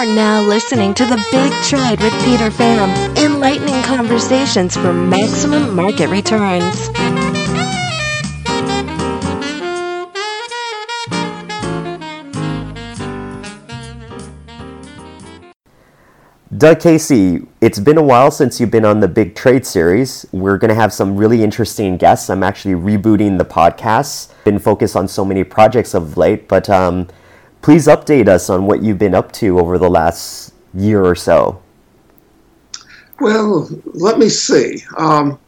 are now listening to The Big Trade with Peter Pham, enlightening conversations for maximum market returns. Doug Casey, it's been a while since you've been on the Big Trade series. We're going to have some really interesting guests. I'm actually rebooting the podcast. Been focused on so many projects of late, but um, please update us on what you've been up to over the last year or so. Well, let me see. Um,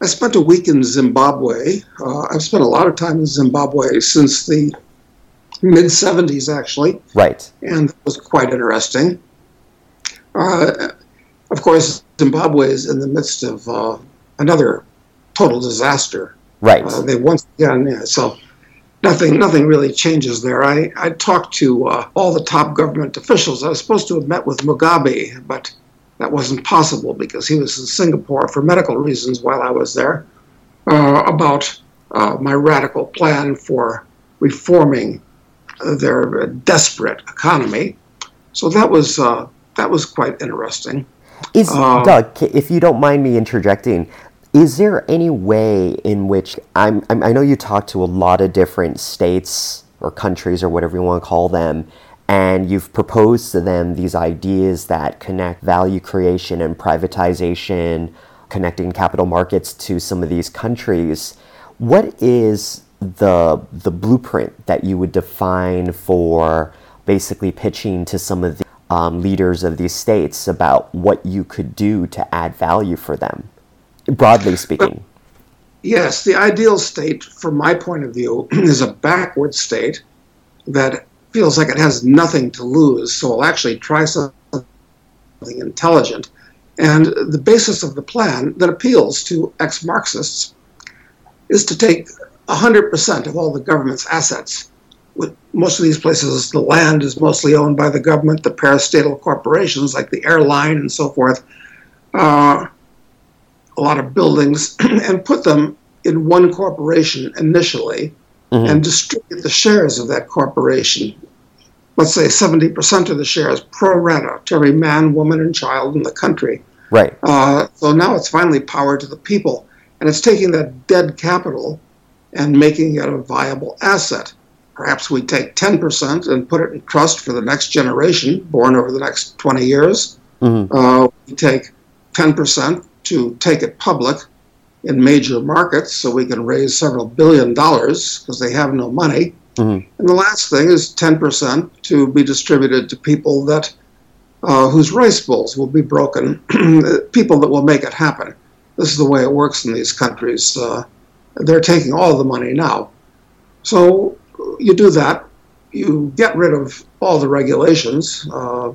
I spent a week in Zimbabwe. Uh, I've spent a lot of time in Zimbabwe since the mid 70s, actually. Right. And it was quite interesting. Uh, of course, Zimbabwe is in the midst of uh, another total disaster. Right. Uh, they once again, yeah, so nothing, nothing really changes there. I, I talked to uh, all the top government officials. I was supposed to have met with Mugabe, but that wasn't possible because he was in Singapore for medical reasons while I was there. Uh, about uh, my radical plan for reforming their desperate economy. So that was that was quite interesting. Is uh, Doug, if you don't mind me interjecting, is there any way in which I'm, I'm, I know you talk to a lot of different states or countries or whatever you want to call them, and you've proposed to them these ideas that connect value creation and privatization, connecting capital markets to some of these countries. What is the the blueprint that you would define for basically pitching to some of the um, leaders of these states about what you could do to add value for them, broadly speaking? Yes, the ideal state, from my point of view, is a backward state that feels like it has nothing to lose, so it'll actually try something intelligent. And the basis of the plan that appeals to ex Marxists is to take 100% of all the government's assets with most of these places, the land is mostly owned by the government, the parastatal corporations like the airline and so forth, uh, a lot of buildings, and put them in one corporation initially mm-hmm. and distribute the shares of that corporation. Let's say 70% of the shares pro rata to every man, woman, and child in the country. Right. Uh, so now it's finally power to the people. And it's taking that dead capital and making it a viable asset. Perhaps we take 10% and put it in trust for the next generation, born over the next 20 years. Mm-hmm. Uh, we take 10% to take it public in major markets so we can raise several billion dollars because they have no money. Mm-hmm. And the last thing is 10% to be distributed to people that uh, whose rice bowls will be broken, people that will make it happen. This is the way it works in these countries. Uh, they're taking all the money now. So you do that, you get rid of all the regulations, uh,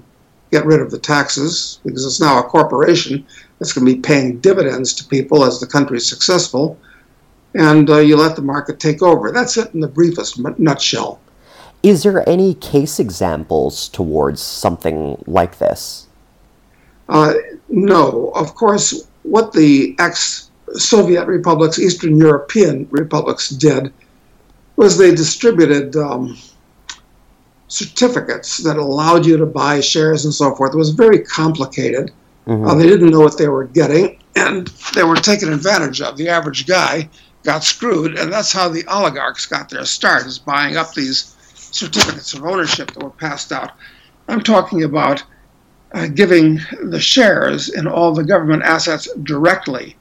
get rid of the taxes, because it's now a corporation that's going to be paying dividends to people as the country is successful, and uh, you let the market take over. That's it in the briefest nutshell. Is there any case examples towards something like this? Uh, no. Of course, what the ex Soviet republics, Eastern European republics did was they distributed um, certificates that allowed you to buy shares and so forth. It was very complicated. Mm-hmm. Uh, they didn't know what they were getting, and they were taken advantage of. The average guy got screwed, and that's how the oligarchs got their start, is buying up these certificates of ownership that were passed out. I'm talking about uh, giving the shares in all the government assets directly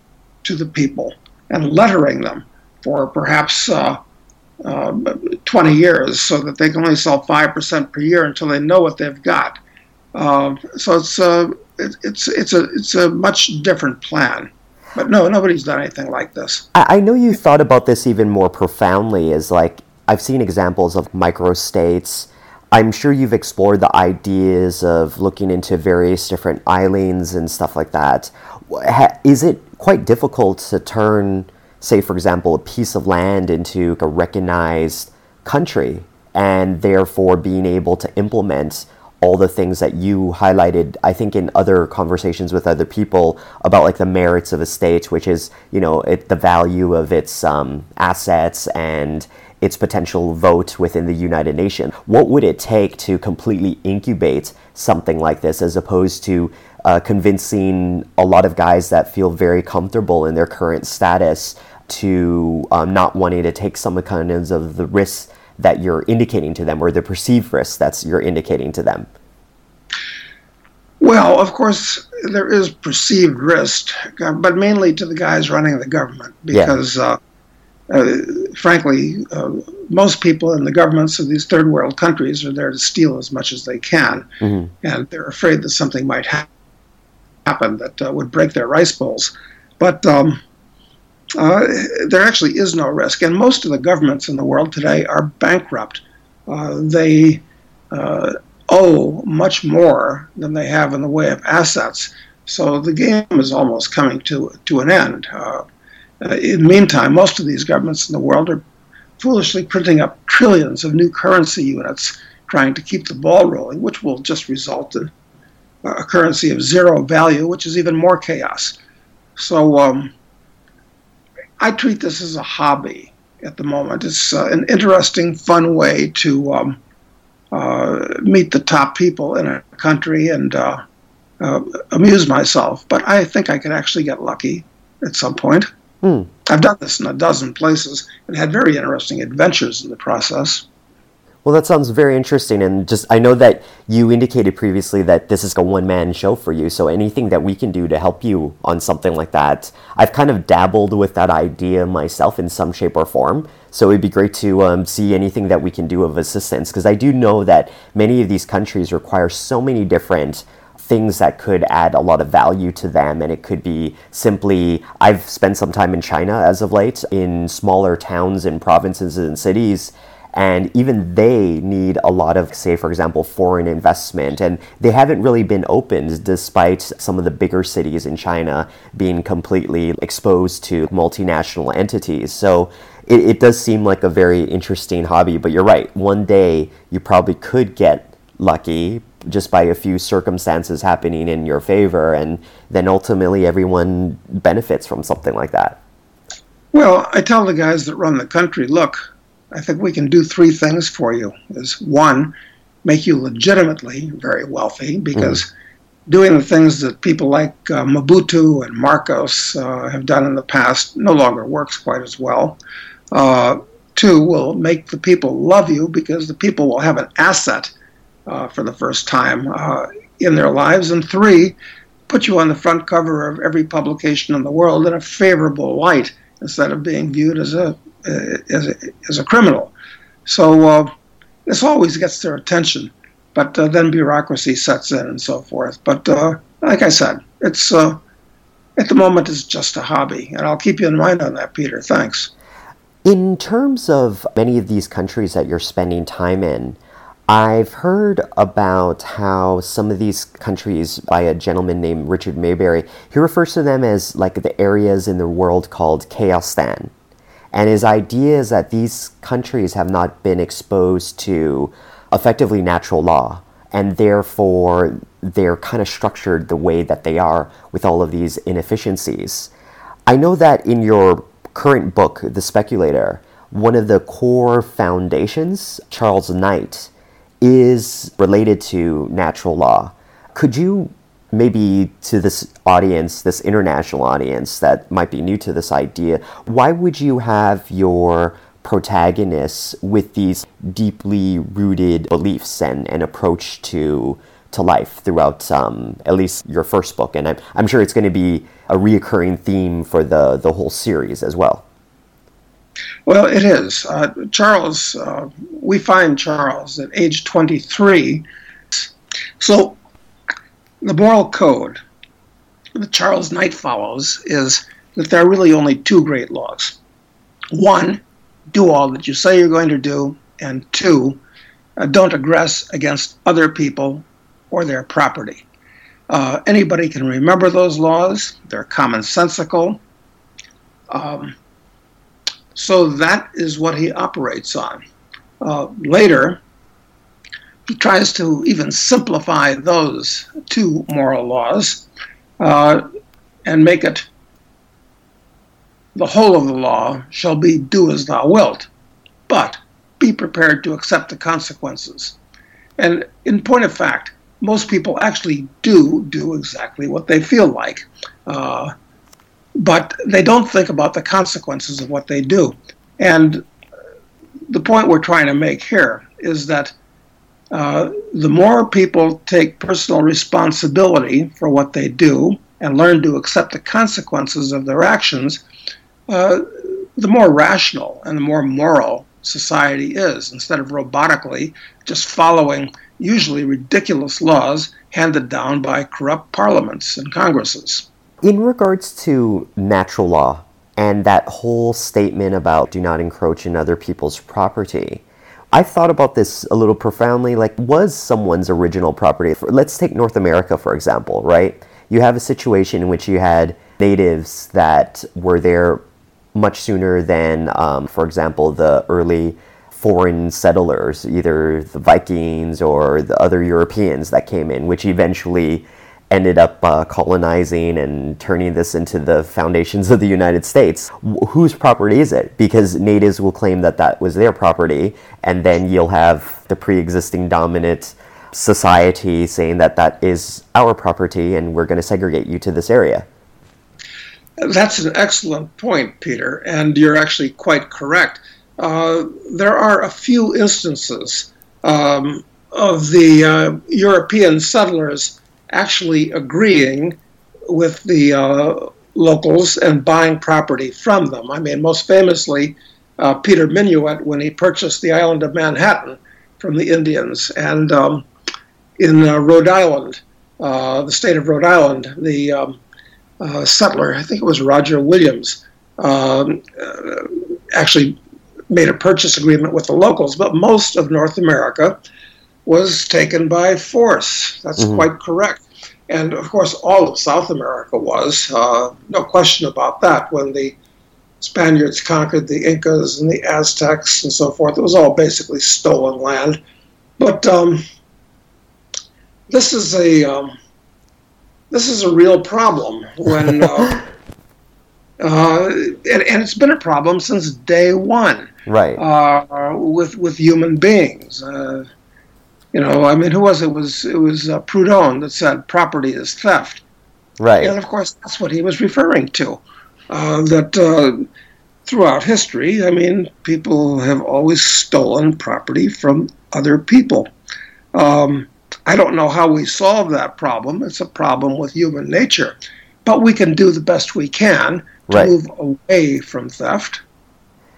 to the people and lettering them for perhaps uh, uh, 20 years so that they can only sell 5% per year until they know what they've got. Uh, so it's, uh, it, it's, it's, a, it's a much different plan. But no, nobody's done anything like this. I, I know you thought about this even more profoundly as like, I've seen examples of microstates. I'm sure you've explored the ideas of looking into various different islands and stuff like that. Is it quite difficult to turn say, for example, a piece of land into a recognized country, and therefore being able to implement all the things that you highlighted, I think, in other conversations with other people about like the merits of a state, which is, you know, it, the value of its um, assets and its potential vote within the United Nations. What would it take to completely incubate something like this as opposed to uh, convincing a lot of guys that feel very comfortable in their current status to um, not wanting to take some kinds of the risks that you're indicating to them or the perceived risk that you're indicating to them? Well, of course, there is perceived risk, but mainly to the guys running the government because, yeah. uh, uh, frankly, uh, most people in the governments of these third world countries are there to steal as much as they can, mm-hmm. and they're afraid that something might ha- happen that uh, would break their rice bowls. But um, uh, there actually is no risk, and most of the governments in the world today are bankrupt. Uh, they owe much more than they have in the way of assets. So the game is almost coming to, to an end. Uh, in the meantime, most of these governments in the world are foolishly printing up trillions of new currency units, trying to keep the ball rolling, which will just result in a currency of zero value, which is even more chaos. So um, I treat this as a hobby at the moment. It's uh, an interesting, fun way to um, uh, meet the top people in a country and uh, uh, amuse myself. But I think I could actually get lucky at some point. Hmm. I've done this in a dozen places and had very interesting adventures in the process. Well, that sounds very interesting. And just, I know that you indicated previously that this is a one man show for you. So anything that we can do to help you on something like that, I've kind of dabbled with that idea myself in some shape or form. So it'd be great to um, see anything that we can do of assistance. Because I do know that many of these countries require so many different things that could add a lot of value to them. And it could be simply, I've spent some time in China as of late, in smaller towns and provinces and cities and even they need a lot of say for example foreign investment. And they haven't really been opened despite some of the bigger cities in China being completely exposed to multinational entities. So it, it does seem like a very interesting hobby but you're right. One day you probably could get lucky just by a few circumstances happening in your favor and then ultimately everyone benefits from something like that. Well, I tell the guys that run the country, look, I think we can do three things for you. Is one, make you legitimately very wealthy because mm. doing the things that people like uh, Mobutu and Marcos uh, have done in the past no longer works quite as well. Uh, two, will make the people love you because the people will have an asset uh, for the first time uh, in their lives. And three, put you on the front cover of every publication in the world in a favorable light instead of being viewed as a uh, as, a, a criminal. So uh, this always gets their attention, but uh, then bureaucracy sets in and so forth. But like I said, it's at the moment it's just a hobby, and I'll keep you in mind on that, Peter. Thanks. In terms of many of these countries that you're spending time in, I've heard about how some of these countries, by a gentleman named Richard Maybury, he refers to them as like the areas in the world called Chaostan. And his idea is that these countries have not been exposed to effectively natural law, and therefore they're kind of structured the way that they are with all of these inefficiencies. I know that in your current book, The Speculator, one of the core foundations, Charles Knight, is related to natural law. Could you maybe to this audience, this international audience that might be new to this idea, why would you have your protagonists with these deeply rooted beliefs and, an approach to to life throughout um, at least your first book, and I'm, I'm sure it's going to be a reoccurring theme for the the whole series as well. Well, it is. Uh, Charles, uh, we find Charles at age 23. So the moral code that Charles Knight follows is that there are really only two great laws. One, do all that you say you're going to do, and two, uh, don't aggress against other people or their property. Uh, anybody can remember those laws, they're commonsensical. Um, so that is what he operates on. Uh, later, tries to even simplify those two moral laws uh, and make it the whole of the law shall be do as thou wilt. but be prepared to accept the consequences. And in point of fact, most people actually do do exactly what they feel like. Uh, but they don't think about the consequences of what they do. And the point we're trying to make here is that uh, the more people take personal responsibility for what they do and learn to accept the consequences of their actions, uh, the more rational and the more moral society is, instead of robotically just following usually ridiculous laws handed down by corrupt parliaments and congresses. In regards to natural law and that whole statement about do not encroach in other people's property, I thought about this a little profoundly. Like, was someone's original property? Let's take North America, for example, right? You have a situation in which you had natives that were there much sooner than, um, for example, the early foreign settlers, either the Vikings or the other Europeans that came in, which eventually ended up uh, colonizing and turning this into the foundations of the United States. W- whose property is it? Because natives will claim that that was their property, and then you'll have the pre existing dominant society saying that that is our property and we're going to segregate you to this area. That's an excellent point, Peter, and you're actually quite correct. Uh, there are a few instances um, of the uh, European settlers actually agreeing with the uh, locals and buying property from them. I mean, most famously, uh, Peter Minuit when he purchased the island of Manhattan from the Indians. And um, in uh, Rhode Island, uh, the state of Rhode Island, the um, uh, settler, I think it was Roger Williams, um, actually made a purchase agreement with the locals, but most of North America was taken by force. That's mm-hmm. quite correct. And of course, all of South America was, uh, no question about that. When the Spaniards conquered the Incas and the Aztecs and so forth, it was all basically stolen land. But um, this is a um, this is a real problem when. Uh, uh, and, and, it's been a problem since day one, right? Uh, with with human beings, uh, you know, I mean, who was it? it was it was uh, Proudhon that said property is theft. Right. And of course, that's what he was referring to. Uh, that uh, throughout history, I mean, people have always stolen property from other people. Um, I don't know how we solve that problem. It's a problem with human nature, but we can do the best we can to right. move away from theft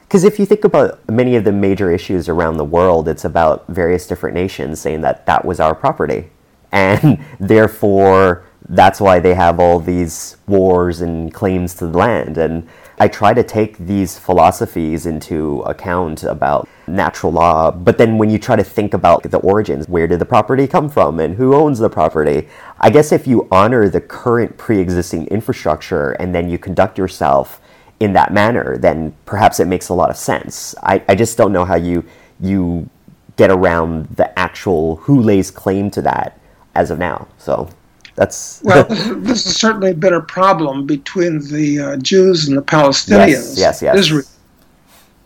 because if you think about many of the major issues around the world, it's about various different nations saying that that was our property. And therefore, that's why they have all these wars and claims to the land. And I try to take these philosophies into account about natural law, but then when you try to think about the origins, where did the property come from and who owns the property? I guess if you honor the current pre existing infrastructure and then you conduct yourself in that manner, then perhaps it makes a lot of sense. I, I just don't know how you you get around the actual who lays claim to that as of now. So that's well, this is certainly a a problem between the uh, Jews and the Palestinians. Yes, yes, yes. Israel.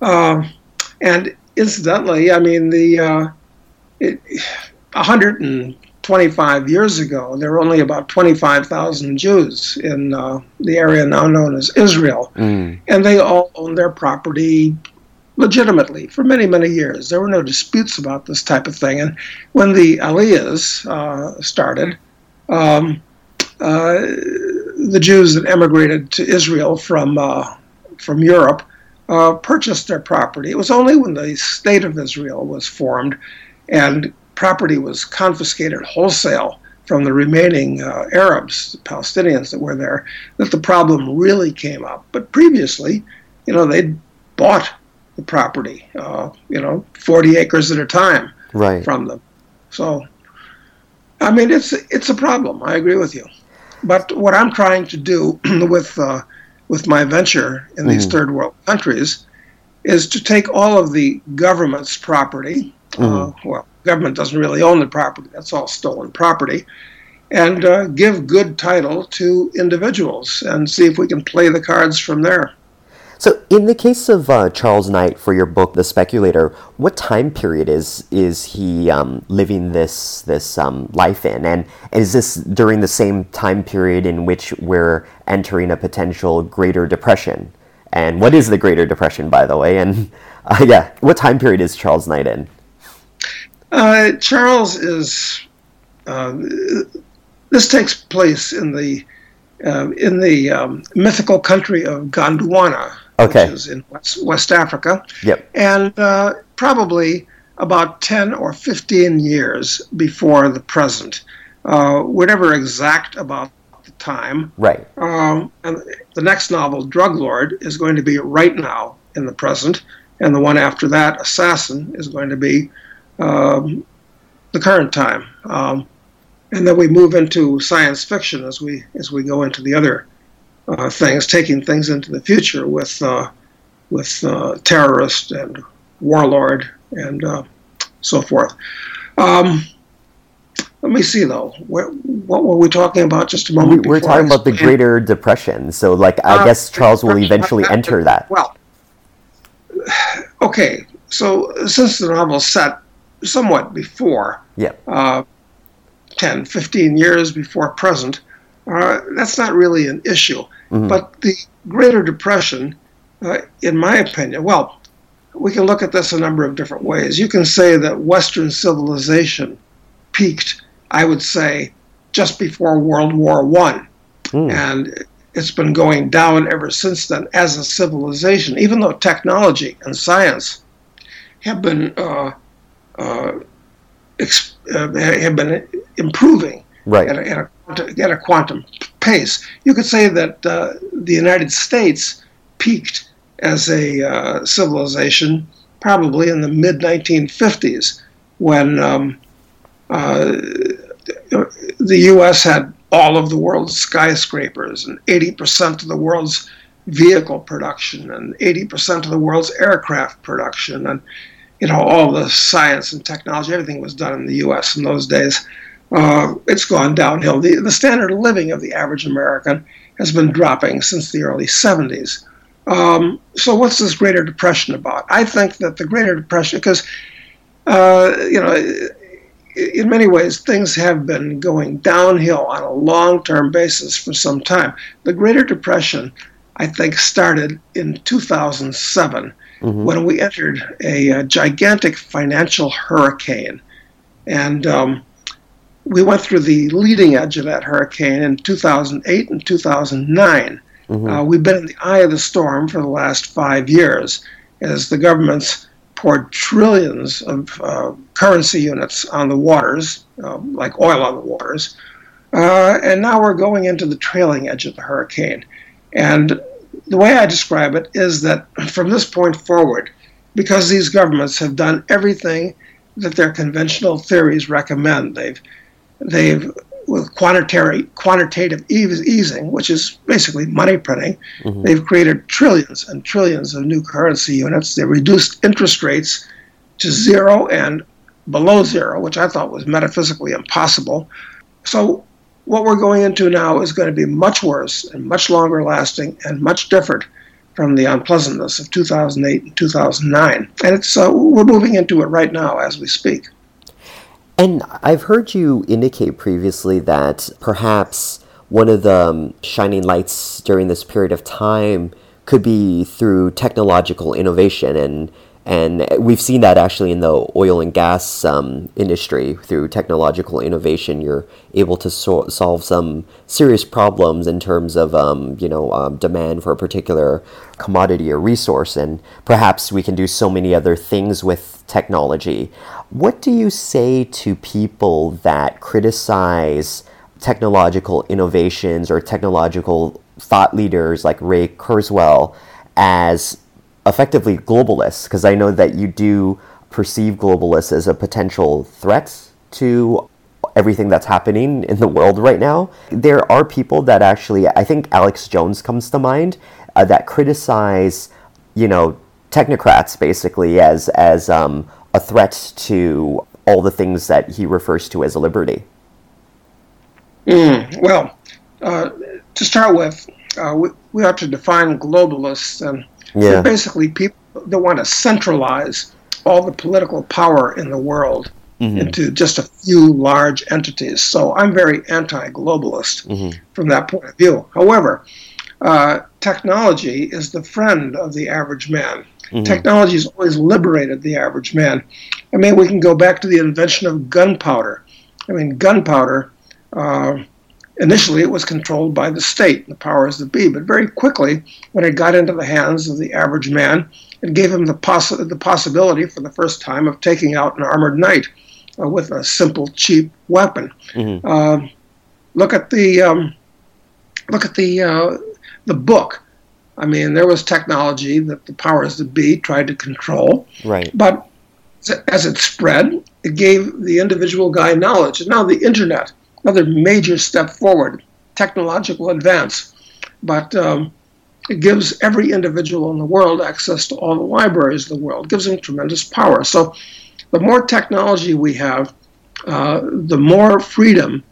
Uh, and incidentally, I mean the uh, it, 100 and 25 years ago, there were only about 25,000 Jews in uh, the area now known as Israel. Mm. And they all owned their property legitimately for many, many years. There were no disputes about this type of thing. And when the Aliyahs uh, started, um, uh, the Jews that emigrated to Israel from, uh, from Europe uh, purchased their property. It was only when the state of Israel was formed and property was confiscated wholesale from the remaining uh, Arabs, the Palestinians that were there, that the problem really came up. But previously, you know, they'd bought the property, uh, you know, 40 acres at a time right. from them. So, I mean, it's it's a problem. I agree with you. But what I'm trying to do with uh, with my venture in these mm. third world countries is to take all of the government's property. Mm. well, government doesn't really own the property. That's all stolen property. And uh, give good title to individuals and see if we can play the cards from there. So, in the case of uh, Charles Knight for your book, The Speculator, what time period is is he um, living this this um, life in, and is this during the same time period in which we're entering a potential Greater Depression? And what is the Greater Depression, by the way? And uh, yeah, what time period is Charles Knight in? Uh, Charles is. Uh, this takes place in the uh, in the um, mythical country of Gondwana, Okay. which is in West, West Africa, Yep. and uh, probably about 10 or 15 years before the present. Uh, whatever exact about the time. Right. Um, and the next novel, Drug Lord, is going to be right now in the present, and the one after that, Assassin, is going to be um, the current time. Um, and then we move into science fiction as we as we go into the other uh, things, taking things into the future with uh, with uh, terrorist and warlord and uh, so forth. Um, let me see though. What, what were we talking about just a We, moment? we're before I talking about the? Greater Depression. So, like, I Uh, guess Charles will eventually enter that. Well, okay. So since the novel's set somewhat before Yep. uh, 10, 15 years before present, uh, that's not really an issue. Mhm. But the Greater Depression, uh, in my opinion, well, we can look at this a number of different ways. You can say that Western civilization peaked, I would say, just before World War One Mm. and it's been going down ever since then as a civilization, even though technology and science have been uh, uh, ex- uh, have been improving Right. at a, at, a, quantum- at a quantum pace. You could say that uh, the United States peaked as a uh, civilization probably in the mid 1950s when um, uh, the U.S. had all of the world's skyscrapers and 80% of the world's vehicle production and 80% of the world's aircraft production and you know all the science and technology everything was done in the U.S. in those days. Uh, it's gone downhill. The, the standard of living of the average American has been dropping since the early 70s. Um, so what's this Greater Depression about? I think that the Greater Depression, because uh, you know, in many ways, things have been going downhill on a long-term basis for some time. The Greater Depression, I think, started in 2007 Mhm. when we entered a, uh gigantic financial hurricane, and um, we went through the leading edge of that hurricane in 2008 and 2009. Mhm. Uh, we've been in the eye of the storm for the last five years as the governments poured trillions of uh, currency units on the waters, uh, like oil on the waters. Uh, and now we're going into the trailing edge of the hurricane. And the way I describe it is that from this point forward, because these governments have done everything that their conventional theories recommend, they've they've with quantitary quantitative easing, which is basically money printing, Mhm. they've created trillions and trillions of new currency units. They reduced interest rates to zero and below zero, which I thought was metaphysically impossible. So what we're going into now is going to be much worse and much longer lasting and much different from the unpleasantness of 2008 and 2009. And it's uh, we're moving into it right now as we speak. And I've heard you indicate previously that perhaps one of the um, shining lights during this period of time could be through technological innovation and and we've seen that actually in the oil and gas um, industry. Through technological innovation you're able to so- solve some serious problems in terms of um, you know um, demand for a particular commodity or resource. And perhaps we can do so many other things with technology. What do you say to people that criticize technological innovations or technological thought leaders like Ray Kurzweil as effectively globalists? Because I know that you do perceive globalists as a potential threat to everything that's happening in the world right now. There are people that actually, I think Alex Jones comes to mind, uh, that criticize, you know, technocrats basically as as um, a threat to all the things that he refers to as liberty. Mm, well, uh, to start with, uh, we, we ought to define globalists, and Yeah. basically, people that want to centralize all the political power in the world mm-hmm. into just a few large entities. So I'm very anti globalist mm-hmm. from that point of view. However, uh, technology is the friend of the average man. Mm-hmm. Technology has always liberated the average man. I mean, we can go back to the invention of gunpowder. I mean, gunpowder, uh, initially it was controlled by the state, the powers that be, but very quickly, when it got into the hands of the average man, it gave him the, poss- the possibility for the first time of taking out an armored knight uh, with a simple, cheap weapon. Mm-hmm. Uh, look at the um, look at the uh, the book. I mean, there was technology that the powers that be tried to control. Right. But as it spread, it gave the individual guy knowledge. And now the internet, another major step forward, technological advance. But um, it gives every individual in the world access to all the libraries of the world, it gives them tremendous power. So the more technology we have, uh, the more freedom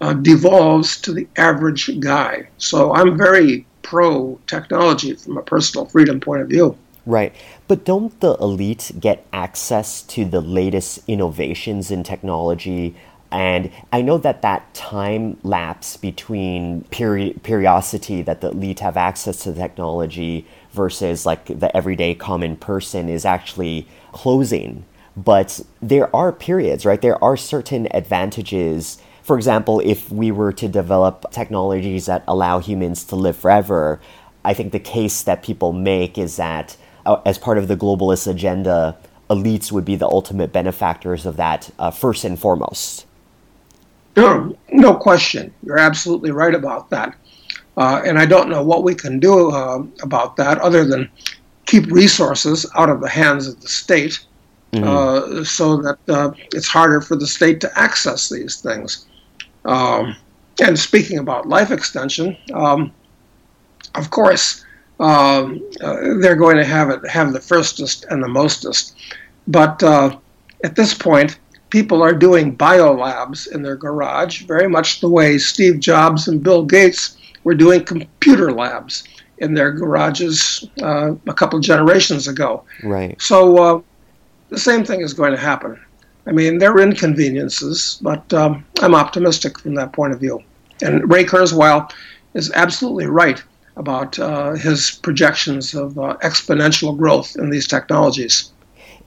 uh, devolves to the average guy. So I'm very pro technology from a personal freedom point of view. Right. But don't the elite get access to the latest innovations in technology? And I know that that time lapse between peri- periodicity that the elite have access to technology versus like the everyday common person is actually closing. But there are periods, right? There are certain advantages for example, if we were to develop technologies that allow humans to live forever, I think the case that people make is that uh, as part of the globalist agenda, elites would be the ultimate benefactors of that uh, first and foremost. No, question. You're absolutely right about that. Uh, and I don't know what we can do uh, about that other than keep resources out of the hands of the state mm-hmm. Uh, so that uh, it's harder for the state to access these things. Um, and speaking about life extension, um, of course, um, uh, they're going to have it have the firstest and the mostest. But uh, at this point, people are doing biolabs in their garage, very much the way Steve Jobs and Bill Gates were doing computer labs in their garages uh, a couple generations ago. Right. So uh, the same thing is going to happen. I mean, there are inconveniences, but um, I'm optimistic from that point of view. And Ray Kurzweil is absolutely right about uh, his projections of uh, exponential growth in these technologies.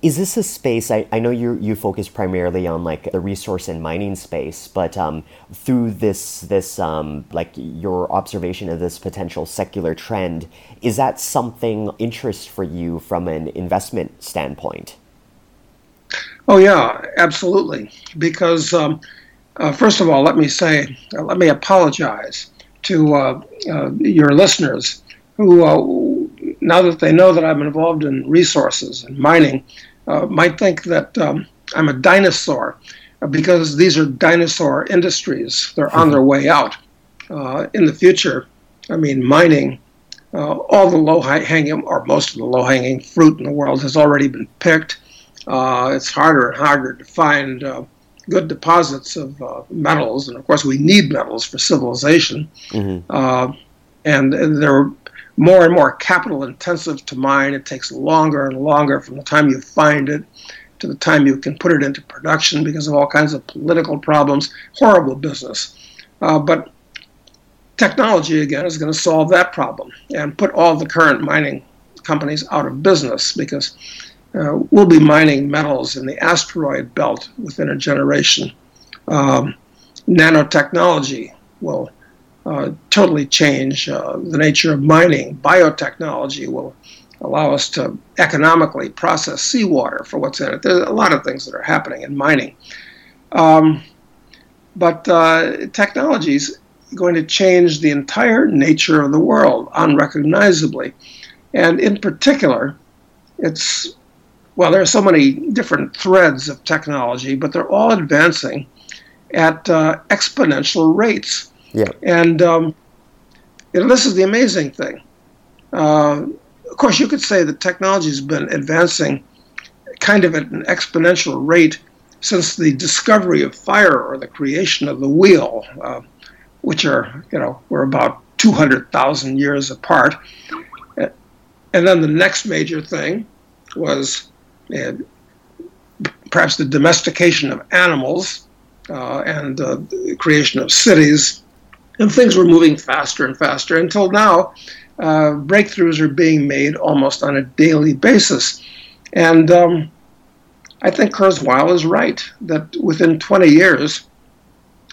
Is this a space? I, I know you you focus primarily on like the resource and mining space, but um, through this this um, like your observation of this potential secular trend, is that something interest for you from an investment standpoint? Oh yeah, absolutely. Because um, uh, first of all, let me say, uh, let me apologize to uh, uh your listeners who, uh, now that they know that I'm involved in resources and mining, uh, might think that um, I'm a dinosaur because these are dinosaur industries. They're on their way out. in the future, I mean, mining. all the low hanging, or most of the low hanging fruit in the world has already been picked uh, it's harder and harder to find uh, good deposits of uh, metals, and of course we need metals for civilization. Mm-hmm. Uh, and they're more and more capital intensive to mine. It takes longer and longer from the time you find it to the time you can put it into production because of all kinds of political problems. Horrible business. Uh, but technology, again, is going to solve that problem and put all the current mining companies out of business because uh, we'll be mining metals in the asteroid belt within a generation. Um, nanotechnology will totally change uh, the nature of mining. Biotechnology will allow us to economically process seawater for what's in it. There's a lot of things that are happening in mining. Um, but uh, technology is going to change the entire nature of the world unrecognizably. And in particular, it's well, there are so many different threads of technology, but they're all advancing at uh, exponential rates. Yeah. And um, you know, this is the amazing thing. Uh, of course, you could say that technology has been advancing kind of at an exponential rate since the discovery of fire or the creation of the wheel, uh, which are, you know, we're about 200,000 years apart. And then the next major thing was uh, perhaps the domestication of animals uh, and uh, the creation of cities. And things were moving faster and faster until now, uh, breakthroughs are being made almost on a daily basis. And um, I think Kurzweil is right that within 20 years,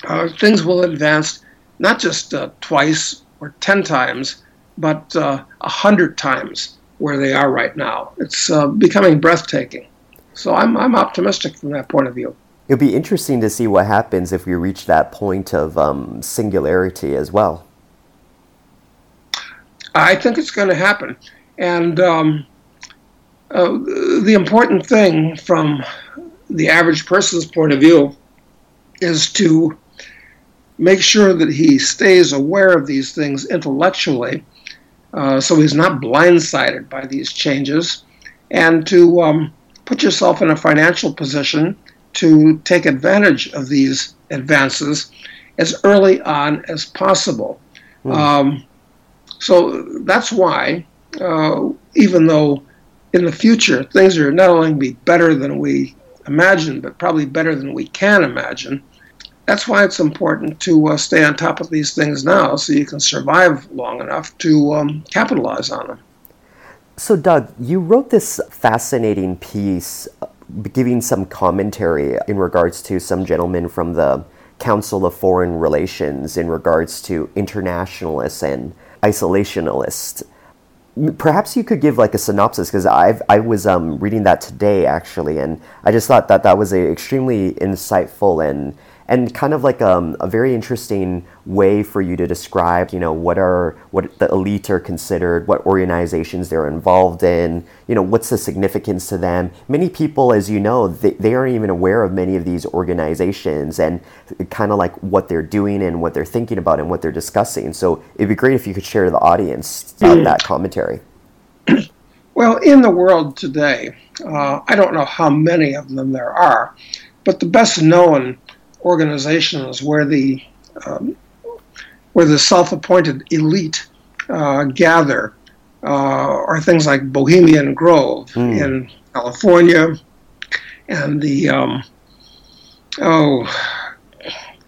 uh, things will advance not just uh, twice or 10 times, but uh, a hundred times where they are right now. It's uh, becoming breathtaking. So I'm, I'm optimistic from that point of view. It'll be interesting to see what happens if we reach that point of um, singularity as well. I think it's going to happen. And um, uh, the important thing from the average person's point of view is to make sure that he stays aware of these things intellectually uh, so he's not blindsided by these changes, and to um, put yourself in a financial position to take advantage of these advances as early on as possible. Mm. Um, so that's why, uh, even though in the future things are not only be better than we imagine, but probably better than we can imagine, that's why it's important to uh, stay on top of these things now so you can survive long enough to um, capitalize on them. So, Doug, you wrote this fascinating piece giving some commentary in regards to some gentlemen from the Council of Foreign Relations in regards to internationalists and isolationists. Perhaps you could give like a synopsis because I I was um, reading that today actually, and I just thought that that was a extremely insightful and and kind of like um, a very interesting way for you to describe, you know, what are what the elite are considered, what organizations they're involved in, you know, what's the significance to them. Many people, as you know, they, they aren't even aware of many of these organizations and kind of like what they're doing and what they're thinking about and what they're discussing. So it'd be great if you could share to the audience mm. that commentary. Well, in the world today, uh, I don't know how many of them there are, but the best known organizations where the um, where the self-appointed elite uh, gather uh, are things like Bohemian Grove mm. in California, and the um, oh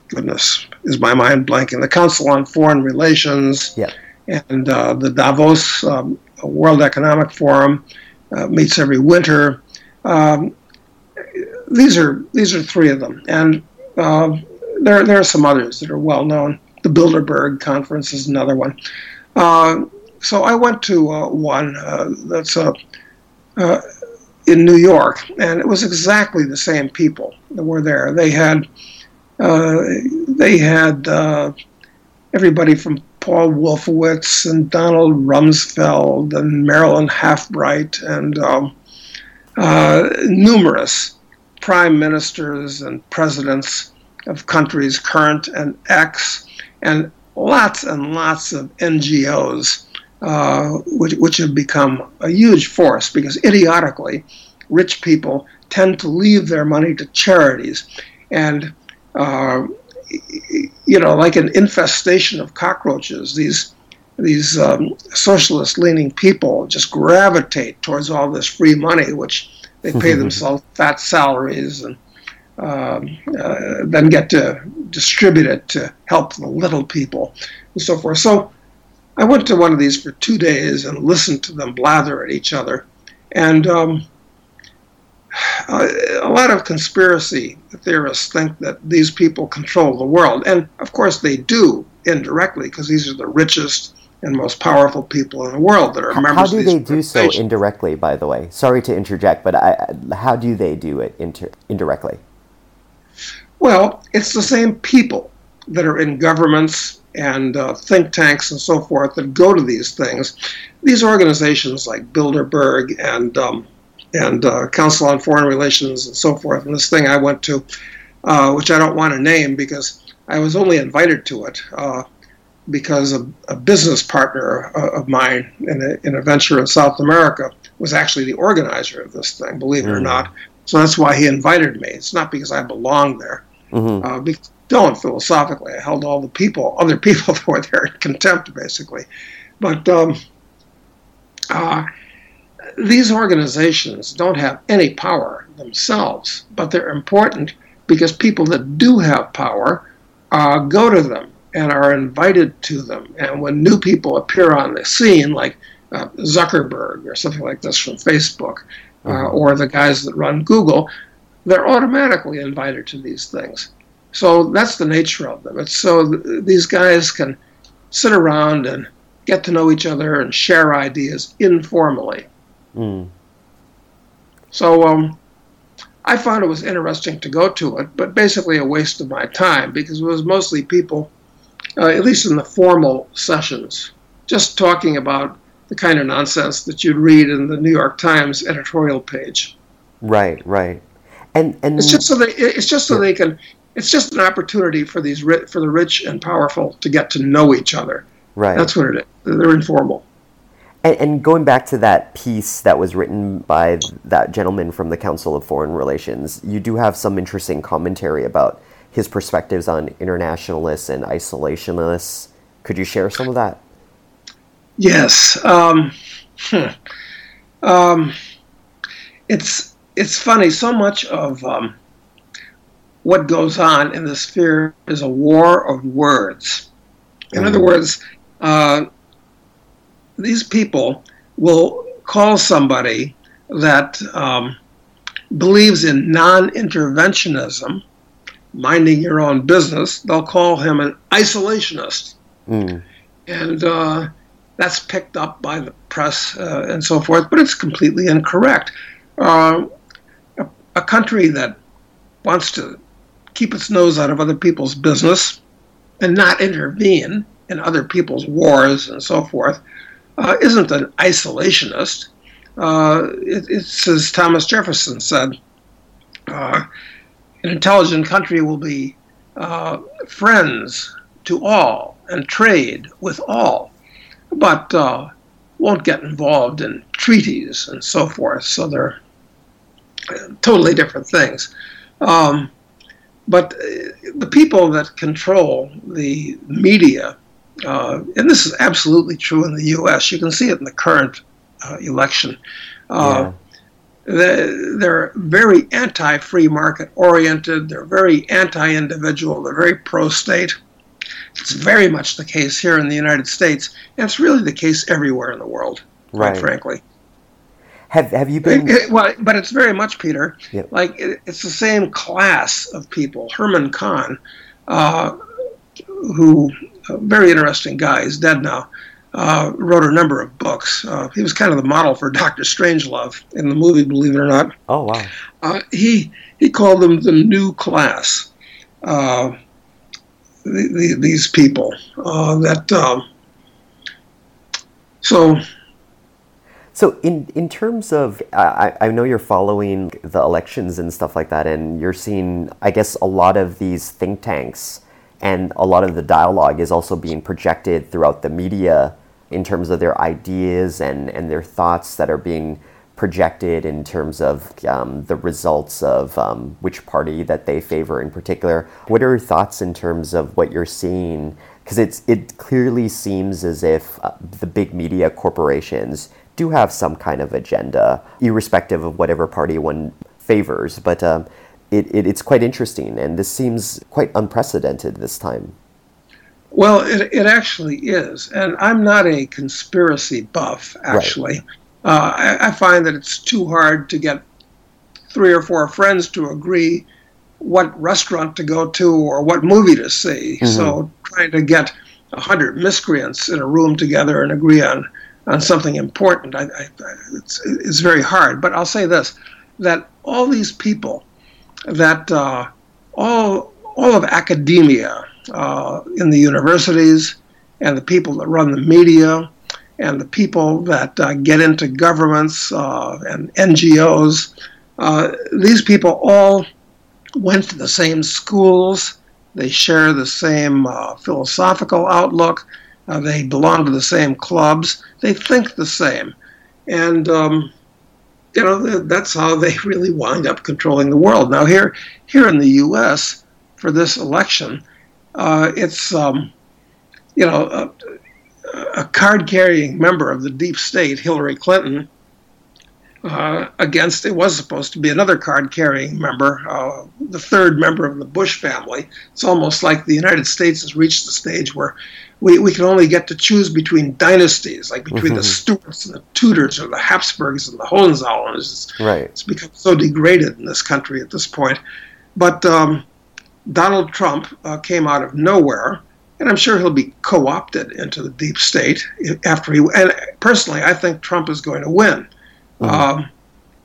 goodness, is my mind blanking? The Council on Foreign Relations yeah. and uh, the Davos um, World Economic Forum uh, meets every winter. Um, these are these are three of them, and uh, there, there are some others that are well known. The Bilderberg Conference is another one. Uh, so I went to uh, one uh, that's uh, uh, in New York, and it was exactly the same people that were there. They had they had everybody from Paul Wolfowitz and Donald Rumsfeld and Madeleine Albright and um, numerous prime ministers and presidents of countries, current and ex, and lots and lots of NGOs, uh, which, which have become a huge force because idiotically, rich people tend to leave their money to charities. And, uh, you know, like an infestation of cockroaches, these these um, socialist leaning people just gravitate towards all this free money, which they pay themselves fat salaries and um, uh, then get to distribute it to help the little people and so forth. So I went to one of these for two days and listened to them blather at each other. And um, a lot of conspiracy theorists think that these people control the world. And of course they do indirectly because these are the richest and most powerful people in the world that are how, members. How do they do so indirectly? By the way, sorry to interject, but I, how do they do it inter- indirectly? Well, it's the same people that are in governments and uh, think tanks and so forth that go to these things. These organizations like Bilderberg and um, and uh, Council on Foreign Relations and so forth. And this thing I went to, uh, which I don't want to name because I was only invited to it uh, because a, a, business partner uh, of mine in a, in a venture in South America was actually the organizer of this thing, believe it mm. or not. So that's why he invited me. It's not because I belong there. Mm-hmm. Uh, because, don't philosophically. I held all the people, other people that were there in contempt, basically. But um, Uh, these organizations don't have any power themselves, but they're important because people that do have power uh, go to them and are invited to them. And when new people appear on the scene, like uh, Zuckerberg or something like this from Facebook, uh, mm-hmm. or the guys that run Google, they're automatically invited to these things. So that's the nature of them. It's so th- these guys can sit around and get to know each other and share ideas informally. Mm. So um, I found it was interesting to go to it, but basically a waste of my time because it was mostly people, uh, at least in the formal sessions, just talking about the kind of nonsense that you'd read in the New York Times editorial page. Right, right, and and it's just so they it's just so yeah. they can it's just an opportunity for these for the rich and powerful to get to know each other. Right, that's what it is. They're informal. And, and, going back to that piece that was written by that gentleman from the Council of Foreign Relations, you do have some interesting commentary about his perspectives on internationalists and isolationists. Could you share some of that? Yes. Um, hmm. um, it's it's funny. So much of um, what goes on in the sphere is a war of words. In mm. other words, uh, these people will call somebody that um, believes in non interventionism, minding your own business, they'll call him an isolationist. Mm. And uh, that's picked up by the press uh, and so forth, but it's completely incorrect. Uh, a, a country that wants to keep its nose out of other people's business and not intervene in other people's wars and so forth uh, isn't an isolationist. Uh, it, it's as Thomas Jefferson said uh, an intelligent country will be uh, friends to all and trade with all, but uh, won't get involved in treaties and so forth. So they're totally different things. Um, but uh, the people that control the media uh, and this is absolutely true in the U.S. You can see it in the current uh, election. Uh, yeah. They're, very anti-free market oriented. They're very anti-individual. They're very pro-state. It's very much the case here in the United States, and it's really the case everywhere in the world, quite right. frankly. Have Have you been? It, it, well, but it's very much Peter. Yep. Like it, it's the same class of people. Herman Kahn, uh, who a very interesting guy. He's dead now. Uh, wrote a number of books. Uh, he was kind of the model for Doctor Strangelove in the movie, believe it or not. Oh wow! Uh, he he called them the new class. Uh, the, the, these people uh, that um, so. So in in terms of, I, I know you're following the elections and stuff like that, and you're seeing, I guess, a lot of these think tanks and a lot of the dialogue is also being projected throughout the media in terms of their ideas and, and their thoughts that are being projected in terms of um, the results of um, which party that they favor in particular. What are your thoughts in terms of what you're seeing? Because it clearly seems as if uh, the big media corporations do have some kind of agenda, irrespective of whatever party one favors. But um, it, it, it's quite interesting, and this seems quite unprecedented this time. Well, it, it actually is, and I'm not a conspiracy buff. Actually, right. uh, I, I, find that it's too hard to get three or four friends to agree what restaurant to go to or what movie to see. Mm-hmm. So trying to get a hundred miscreants in a room together and agree on on something important, I, I, it's, it's very hard. But I'll say this: that all these people that uh, all all of academia uh, in the universities and the people that run the media and the people that uh, get into governments uh, and NGOs, uh, these people all went to the same schools. They share the same uh, philosophical outlook. they belong to the same clubs. They think the same. And um, you know, that's how they really wind up controlling the world. Now, here, here in the U.S., for this election, uh, it's, um, you know, a card carrying member of the deep state, Hillary Clinton, uh, against it was supposed to be another card carrying member, uh, the third member of the Bush family. It's almost like the United States has reached the stage where we, we can only get to choose between dynasties, like between the mm-hmm. Stuarts and the Tudors or the Habsburgs and the Hohenzollerns. It's, right. it's become so degraded in this country at this point. But um, Donald Trump uh, came out of nowhere and I'm sure he'll be co-opted into the deep state after he. And personally, I think Trump is going to win, mm-hmm. um,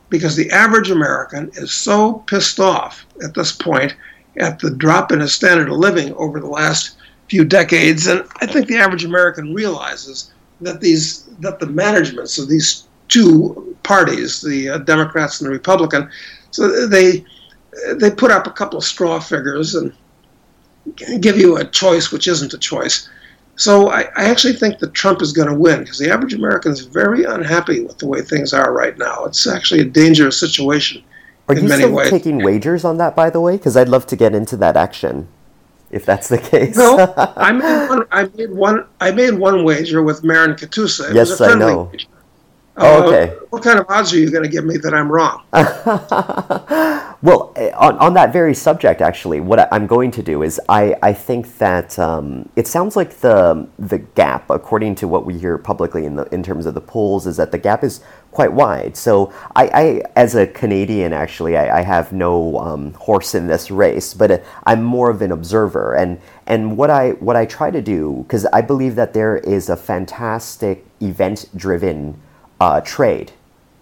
because the average American is so pissed off at this point at the drop in his standard of living over the last few decades, and I think the average American realizes that these that the managements of these two parties, the uh, Democrats and the Republican, so they they put up a couple of straw figures and give you a choice which isn't a choice. So I, I actually think that Trump is going to win because the average American is very unhappy with the way things are right now. It's actually a dangerous situation. Are you still ways. taking wagers on that, by the way? Because I'd love to get into that action, if that's the case. no, I made one. I made one. I made one wager with Marin Katusa. It yes, I know. Wager. Oh, uh, okay. what kind of odds are you going to give me that I'm wrong? well, on, on that very subject, actually, what I'm going to do is I, I think that um, it sounds like the the gap, according to what we hear publicly in the in terms of the polls, is that the gap is quite wide. So I, I as a Canadian, actually, I, I have no um, horse in this race, but uh, I'm more of an observer. And and what I what I try to do, because I believe that there is a fantastic event-driven uh, trade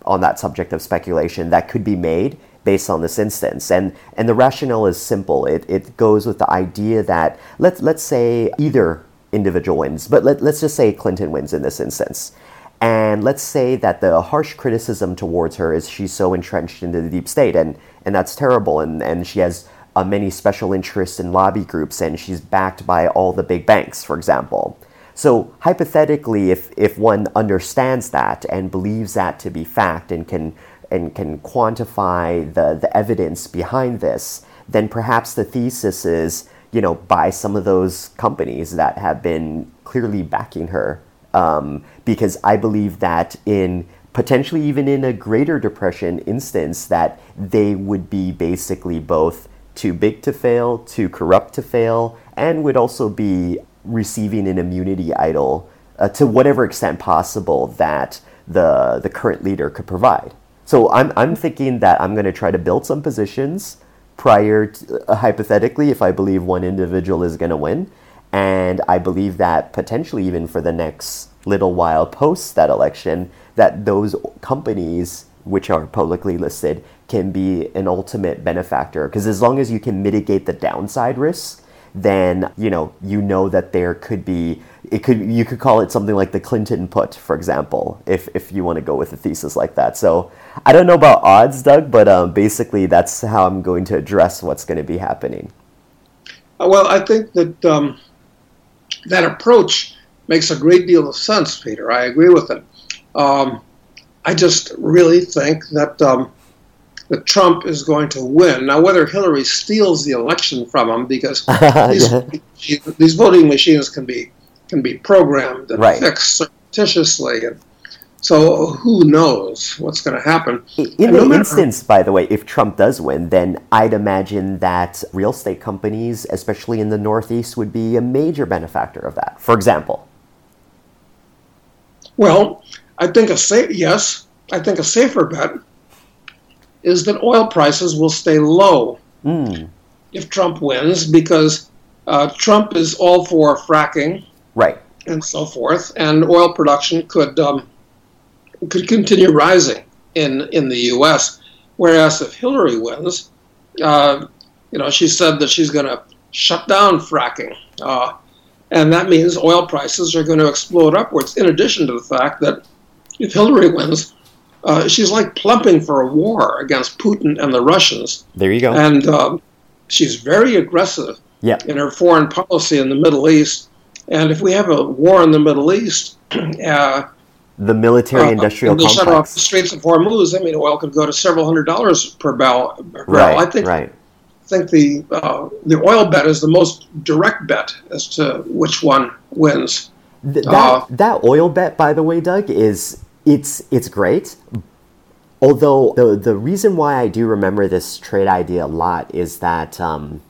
on that subject of speculation that could be made based on this instance. And and the rationale is simple. It it goes with the idea that let's let's say either individual wins, but let, let's just say Clinton wins in this instance. And let's say that the harsh criticism towards her is she's so entrenched into the deep state, and, and that's terrible, and, and she has uh, many special interests and lobby groups, and she's backed by all the big banks, for example. So hypothetically, if, if one understands that and believes that to be fact and can and can quantify the, the evidence behind this, then perhaps the thesis is, you know, buy some of those companies that have been clearly backing her. Um, because I believe that in potentially even in a greater depression instance, that they would be basically both too big to fail, too corrupt to fail, and would also be receiving an immunity idol uh, to whatever extent possible that the the current leader could provide. So I'm I'm thinking that I'm going to try to build some positions prior to, uh, hypothetically if I believe one individual is going to win and I believe that potentially even for the next little while post that election that those companies which are publicly listed can be an ultimate benefactor because as long as you can mitigate the downside risks then you know you know that there could be it could you could call it something like the Clinton put, for example, if if you want to go with a thesis like that. So I don't know about odds, Doug, but um, basically that's how I'm going to address what's going to be happening. Uh, well, I think that um, that approach makes a great deal of sense, Peter. I agree with it. Um, I just really think that um, that Trump is going to win. Now, whether Hillary steals the election from him, because these, yeah. these voting machines can be can be programmed and right. fixed surreptitiously, and so who knows what's going to happen? In and the no instance, by the way, if Trump does win, then I'd imagine that real estate companies, especially in the Northeast, would be a major benefactor of that. For example. Well, I think a safe yes. I think a safer bet is that oil prices will stay low mm. if Trump wins because uh, Trump is all for fracking, right, and so forth, and oil production could um, could continue rising in in the U.S. Whereas if Hillary wins, uh, you know, she said that she's going to shut down fracking, uh, and that means oil prices are going to explode upwards. In addition to the fact that if Hillary wins, uh, she's like plumping for a war against Putin and the Russians. There you go. And uh, she's very aggressive yep. in her foreign policy in the Middle East. And if we have a war in the Middle East, uh, the military-industrial uh, complex. shut off the Straits of Hormuz. I mean, oil could go to several hundred dollars per barrel. Right. I think. Right. I think the uh, the oil bet is the most direct bet as to which one wins. Th- that uh, that oil bet, by the way, Doug, is it's it's great. Although the the reason why I do remember this trade idea a lot is that um,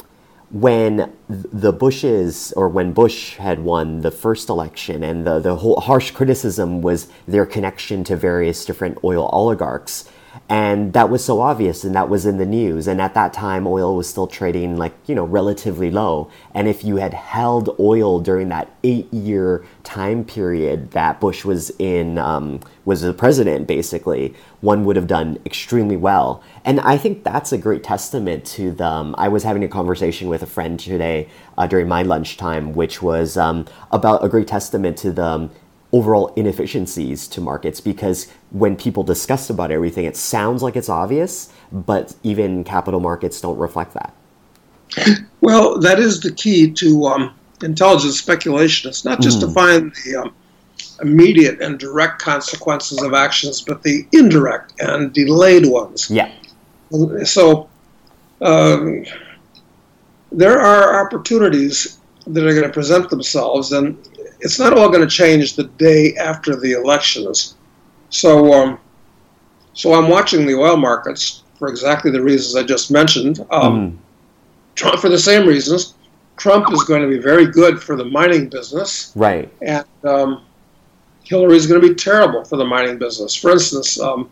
when the Bushes or when Bush had won the first election, and the the whole harsh criticism was their connection to various different oil oligarchs and that was so obvious and that was in the news. And at that time oil was still trading like you know relatively low. And if you had held oil during that eight year time period that bush was in um, was the president basically one would have done extremely well. And i think that's a great testament to the um, i was having a conversation with a friend today uh, during my lunchtime which was um, about a great testament to the um, overall inefficiencies to markets because when people discuss about everything, it sounds like it's obvious, but even capital markets don't reflect that. Well, that is the key to um, intelligent speculation. It's not just mm. to hmm. find the um, immediate and direct consequences of actions, but the indirect and delayed ones. Yeah. So um, there are opportunities that are going to present themselves, and it's not all going to change the day after the elections. So, um, so I'm watching the oil markets for exactly the reasons I just mentioned. Um, mm. Trump, for the same reasons, Trump is going to be very good for the mining business, right? And um, Hillary is going to be terrible for the mining business. For instance, um,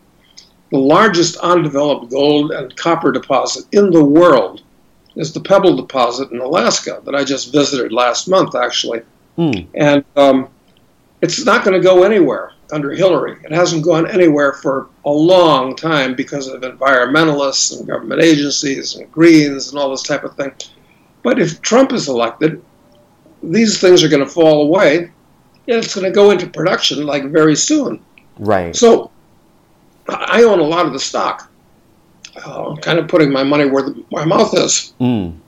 the largest undeveloped gold and copper deposit in the world is the Pebble deposit in Alaska that I just visited last month, actually. Mm. And um, it's not going to go anywhere under Hillary. It hasn't gone anywhere for a long time because of environmentalists and government agencies and Greens and all this type of thing. But if Trump is elected, these things are going to fall away and it's going to go into production like very soon. Right. So I own a lot of the stock. Uh, I'm kind of putting my money where the, my mouth is. Mm.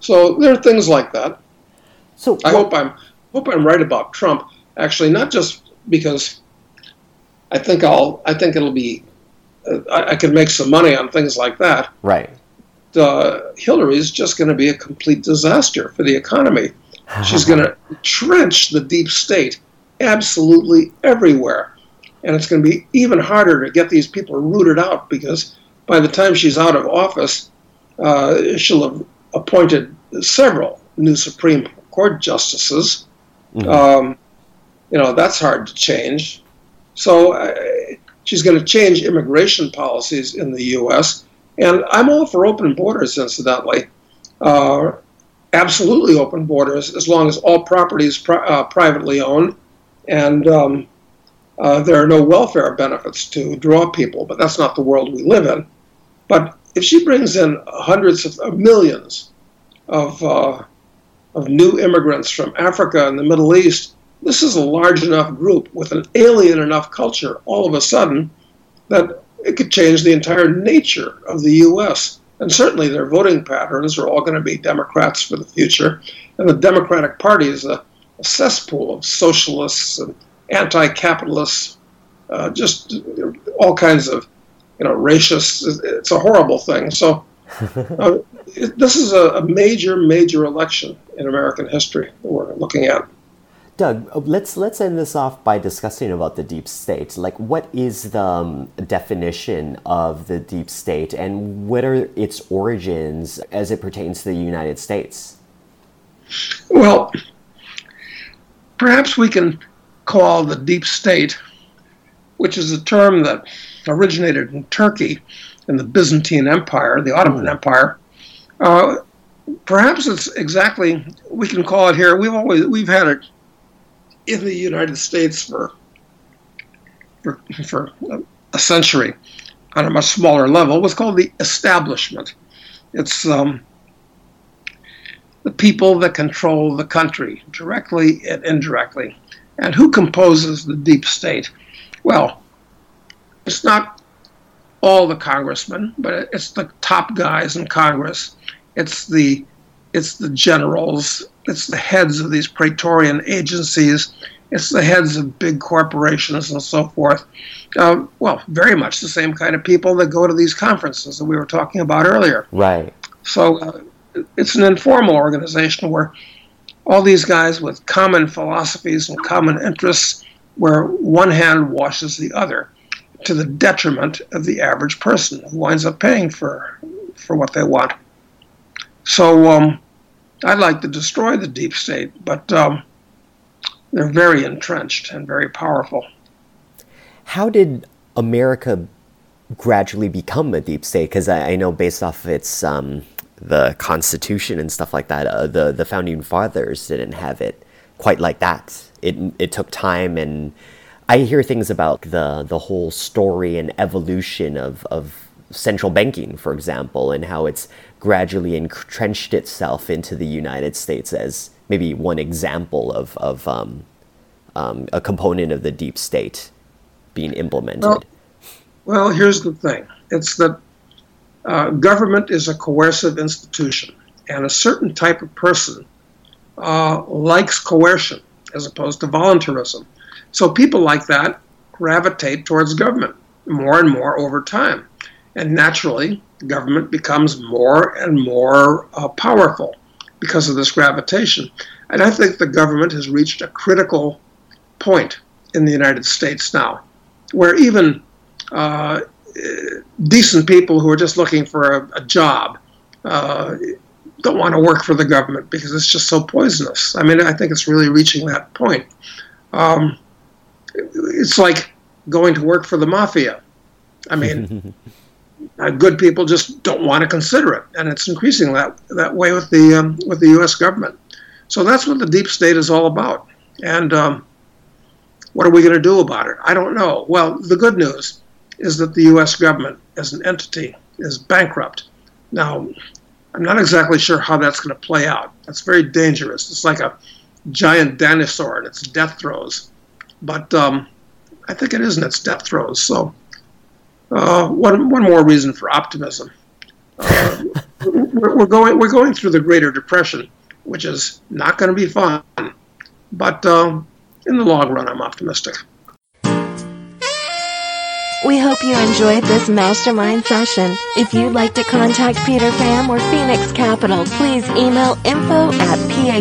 So there are things like that. So I hope I'm hope I'm right about Trump. Actually, not just because I think I'll I think it'll be uh, I, I can make some money on things like that. Right. Uh, Hillary is just going to be a complete disaster for the economy. She's going to trench the deep state absolutely everywhere. And it's going to be even harder to get these people rooted out because by the time she's out of office, uh, she'll have appointed several new Supreme court justices. Mm-hmm. Um, you know, that's hard to change. So uh, she's going to change immigration policies in the U.S. And I'm all for open borders, incidentally. Uh, absolutely open borders, as long as all property is pri- uh, privately owned and um, uh, there are no welfare benefits to draw people. But that's not the world we live in. But if she brings in hundreds of millions of uh, of new immigrants from Africa and the Middle East, this is a large enough group with an alien enough culture all of a sudden that it could change the entire nature of the U.S. And certainly their voting patterns are all going to be Democrats for the future. And the Democratic Party is a, a cesspool of socialists and anti capitalists, uh, just all kinds of you know, racists. It's a horrible thing. So uh, this is a, a, major, major election in American history that we're looking at. Doug, let's let's end this off by discussing about the deep state. Like, what is the um, definition of the deep state, and what are its origins as it pertains to the United States? Well, perhaps we can call the deep state, which is a term that originated in Turkey in the Byzantine Empire, the Ottoman mm. Empire. Uh, perhaps it's exactly we can call it here. We've always we've had it in the United States for for, for a century on a much smaller level. What's called the establishment. It's um, the people that control the country directly and indirectly. And who composes the deep state? Well, it's not all the congressmen, but it's the top guys in Congress. It's the it's the generals. It's the heads of these Praetorian agencies. It's the heads of big corporations and so forth. Uh, well, very much the same kind of people that go to these conferences that we were talking about earlier. Right. So uh, it's an informal organization where all these guys with common philosophies and common interests, where one hand washes the other to the detriment of the average person who winds up paying for, for what they want. So um, I'd like to destroy the deep state, but um, they're very entrenched and very powerful. How did America gradually become a deep state? Because I, I, know based off of its um, the Constitution and stuff like that, uh, the the founding fathers didn't have it quite like that. It it took time, and I hear things about the the whole story and evolution of of central banking, for example, and how it's gradually entrenched itself into the United States as maybe one example of of um, um, a component of the deep state being implemented. Well, well here's the thing: it's that uh, government is a coercive institution, and a certain type of person uh, likes coercion as opposed to voluntarism. So people like that gravitate towards government more and more over time. And naturally, government becomes more and more uh, powerful because of this gravitation. And I think the government has reached a critical point in the United States now, where even uh, decent people who are just looking for a, a job uh, don't want to work for the government because it's just so poisonous. I mean, I think it's really reaching that point. Um, it's like going to work for the mafia. I mean, uh, good people just don't want to consider it, and it's increasing that that way with the um, with the U.S. government. So that's what the deep state is all about. And um, what are we going to do about it? I don't know. Well, the good news is that the U.S. government, as an entity, is bankrupt. Now, I'm not exactly sure how that's going to play out. That's very dangerous. It's like a giant dinosaur in its death throes. But um, I think it is in its death throes. So, uh, one, one more reason for optimism. Uh, we're, we're, going, we're going through the Greater Depression, which is not going to be fun. But um, in the long run, I'm optimistic. We hope you enjoyed this mastermind session. If you'd like to contact Peter Pham or Phoenix Capital, please email info at phx-cap.com.